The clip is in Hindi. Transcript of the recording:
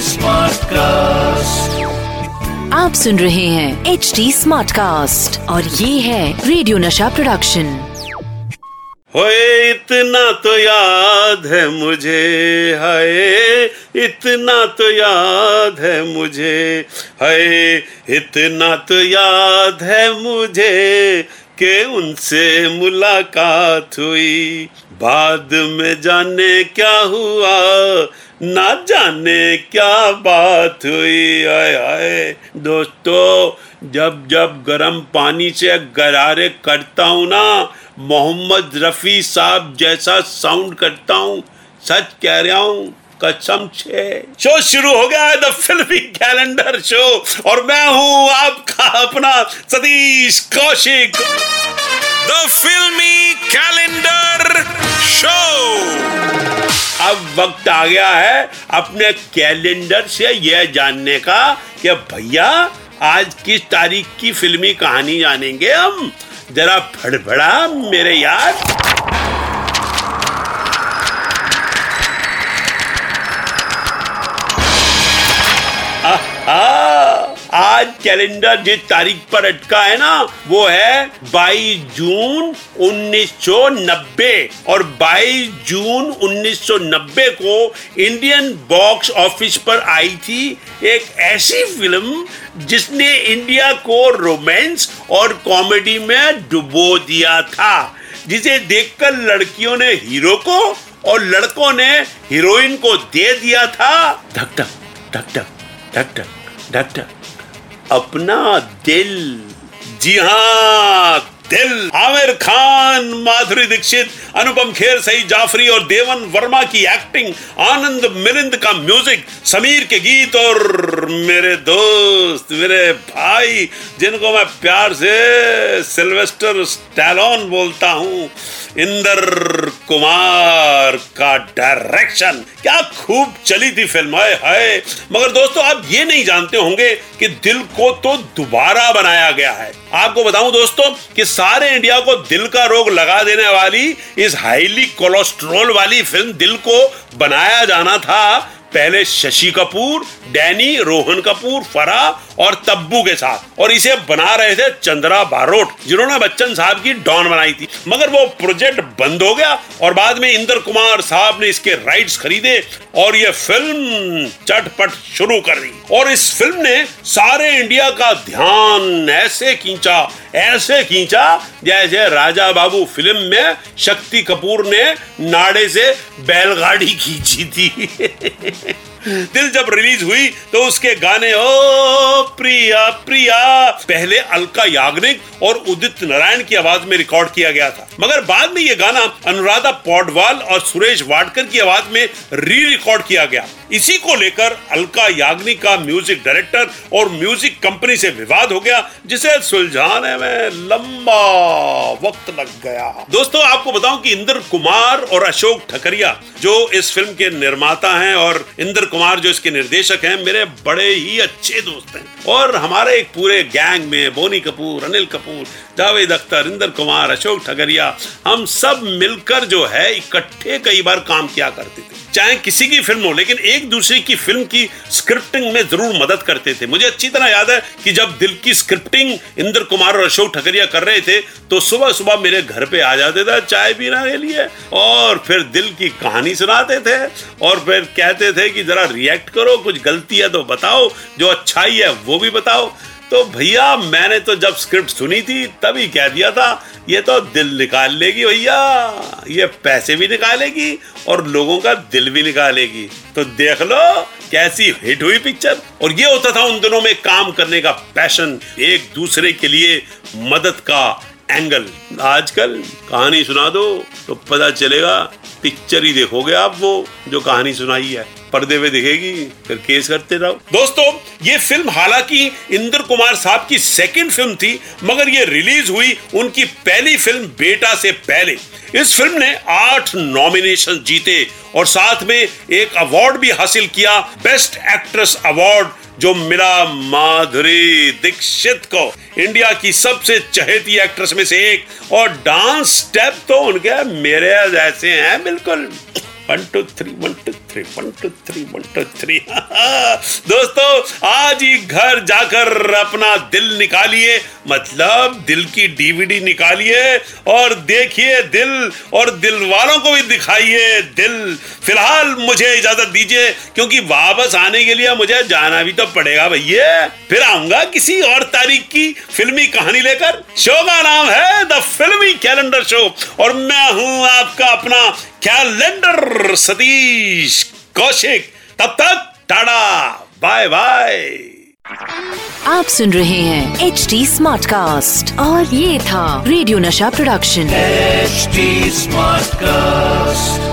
स्मार्ट कास्ट आप सुन रहे हैं एच डी स्मार्ट कास्ट और ये है रेडियो नशा प्रोडक्शन इतना तो याद है मुझे, हाय, इतना तो याद है मुझे, हाय, इतना तो याद है मुझे कि उनसे मुलाकात हुई। बाद में जाने क्या हुआ, ना जाने क्या बात हुई। आय आय दोस्तों, जब जब गर्म पानी से गरारे करता हूँ ना, मोहम्मद रफ़ी साहब जैसा साउंड करता हूँ, सच कह रहा हूँ कसम से शो शुरू हो गया है द फिल्मी कैलेंडर शो और मैं हूँ आपका अपना Satish Kaushik. The filmy calendar show. अब वक्त आ गया है अपने कैलेंडर से यह जानने का कि भैया आज किस तारीख की फिल्मी कहानी जानेंगे हम? जरा फड़फड़ा मेरे यार। आज कैलेंडर जिस तारीख पर अटका है ना, वो है 22 जून 1990 और 22 जून 1990 को इंडियन बॉक्स ऑफ़िस पर आई थी एक ऐसी फ़िल्म जिसने इंडिया को रोमांस और कॉमेडी में डुबो दिया था, जिसे देखकर लड़कियों ने हीरो को और लड़कों ने हीरोइन को दे दिया था। धक धक धक धक धक धक धक। अपना दिल जी हाँ दिल। आमिर खान माधुरी दीक्षित अनुपम खेर सही जाफरी और देवन वर्मा की एक्टिंग आनंद मिलिंद का म्यूज़िक समीर के गीत और मेरे दोस्त मेरे भाई जिनको मैं प्यार से सिल्वेस्टर स्टैलोन बोलता हूँ इंदर कुमार का डायरेक्शन क्या खूब चली थी फ़िल्म है, है मगर दोस्तों आप ये नहीं जानते होंगे कि दिल को तो दोबारा बनाया गया है। आपको बताऊँ दोस्तों कि सारे इंडिया को दिल का रोग लगा देने वाली इस हाईली कोलेस्ट्रोल वाली फ़िल्म दिल को बनाया जाना था। पहले शशि कपूर, डैनी, रोहन कपूर, फरा और तब्बू के साथ। और इसे बना रहे थे चंद्रा बारोट, जिन्होंने बच्चन साहब की डॉन बनाई थी। मगर वो प्रोजेक्ट बंद हो गया और बाद में इंद्र कुमार साहब ने इसके राइट्स खरीदे और ये फ़िल्म चटपट शुरू कर दी। और इस फ़िल्म ने सारे इंडिया का ध्यान ऐसे खींचा ऐसे खींचा, जैसे राजा बाबू फ़िल्म में शक्ति कपूर ने नाड़े से बैलगाड़ी खींची थी। दिल जब रिलीज़ हुई तो उसके गाने, ओ प्रिया प्रिया। पहले अलका याग्निक और उदित नारायण की आवाज़ में रिकॉर्ड किया गया था। मगर बाद में यह गाना अनुराधा पौडवाल और सुरेश वाडकर की आवाज़ में री रिकॉर्ड किया गया। इसी को लेकर अलका याग्निक का म्यूज़िक डायरेक्टर और म्यूज़िक कंपनी से विवाद हो गया, जिसे सुलझाने में लंबा वक्त लग गया। दोस्तों, आपको बताऊँ कि इंद्र कुमार और अशोक ठकरिया, जो इस फ़िल्म के निर्माता हैं और इंद्र कुमार जो इसके निर्देशक हैं, मेरे बड़े ही अच्छे दोस्त हैं। और हमारे एक पूरे गैंग में, बोनी कपूर, अनिल कपूर जावेद अख्तर, इंदर कुमार, अशोक ठगरिया, हम सब मिलकर जो है, इकट्ठे कई बार काम किया करते थे। चाहे किसी की फ़िल्म हो, लेकिन एक दूसरे की फ़िल्म की स्क्रिप्टिंग में ज़रूर मदद करते थे। मुझे अच्छी तरह याद है कि जब दिल की स्क्रिप्टिंग इंद्र कुमार और अशोक ठकरिया कर रहे थे तो सुबह सुबह मेरे घर पे आ जाते थे, चाय पीना के लिए, और फिर दिल की कहानी सुनाते थे, और फिर कहते थे कि जरा रिएक्ट करो, कुछ गलती है तो बताओ, जो अच्छाई है वो भी बताओ। तो भैया, मैंने तो जब स्क्रिप्ट सुनी थी, तभी कह दिया था ये तो दिल निकाल लेगी भैया। ये पैसे भी निकालेगी और लोगों का दिल भी निकालेगी। तो देख लो, कैसी हिट हुई पिक्चर और ये होता था उन दिनों में काम करने का पैशन एक दूसरे के लिए मदद का एंगल आजकल कहानी सुना दो तो पता चलेगा पिक्चर ही देखोगे आप वो, जो कहानी सुनाई है। पर्दे पे दिखेगी, फिर केस करते रहो। दोस्तों, ये फ़िल्म हालाँकि इंद्र कुमार साहब की सेकंड फ़िल्म थी, मगर ये रिलीज़ हुई उनकी पहली फ़िल्म बेटा से पहले। इस फ़िल्म ने आठ नॉमिनेशन जीते और साथ में एक अवार्ड भी हासिल किया बेस्ट एक्ट्रेस अवार्ड जो मिला माधुरी दीक्षित को। इंडिया की सबसे चहेती एक्ट्रेस में से एक। और डांस स्टेप तो उनके मेरे जैसे हैं, बिल्कुल। One two three one two three one two three one two three दोस्तों, आज ही घर जाकर अपना दिल निकालिए मतलब दिल की डीवीडी निकालिए और देखिए दिल और दिल वालों को भी दिखाइए दिल। फ़िलहाल मुझे इजाज़त दीजिए, क्योंकि वापस आने के लिए मुझे जाना भी तो पड़ेगा भैया। फिर आऊँगा किसी और तारीख की फिल्मी कहानी लेकर। शो का नाम है द फिल्मी कैलेंडर शो, और मैं हूँ आपका अपना कैलेंडर सतीश कौशिक। तब तक टाटा बाय बाय। आप सुन रहे हैं एच डी स्मार्ट कास्ट और ये था रेडियो नशा प्रोडक्शन। H smart Smartcast.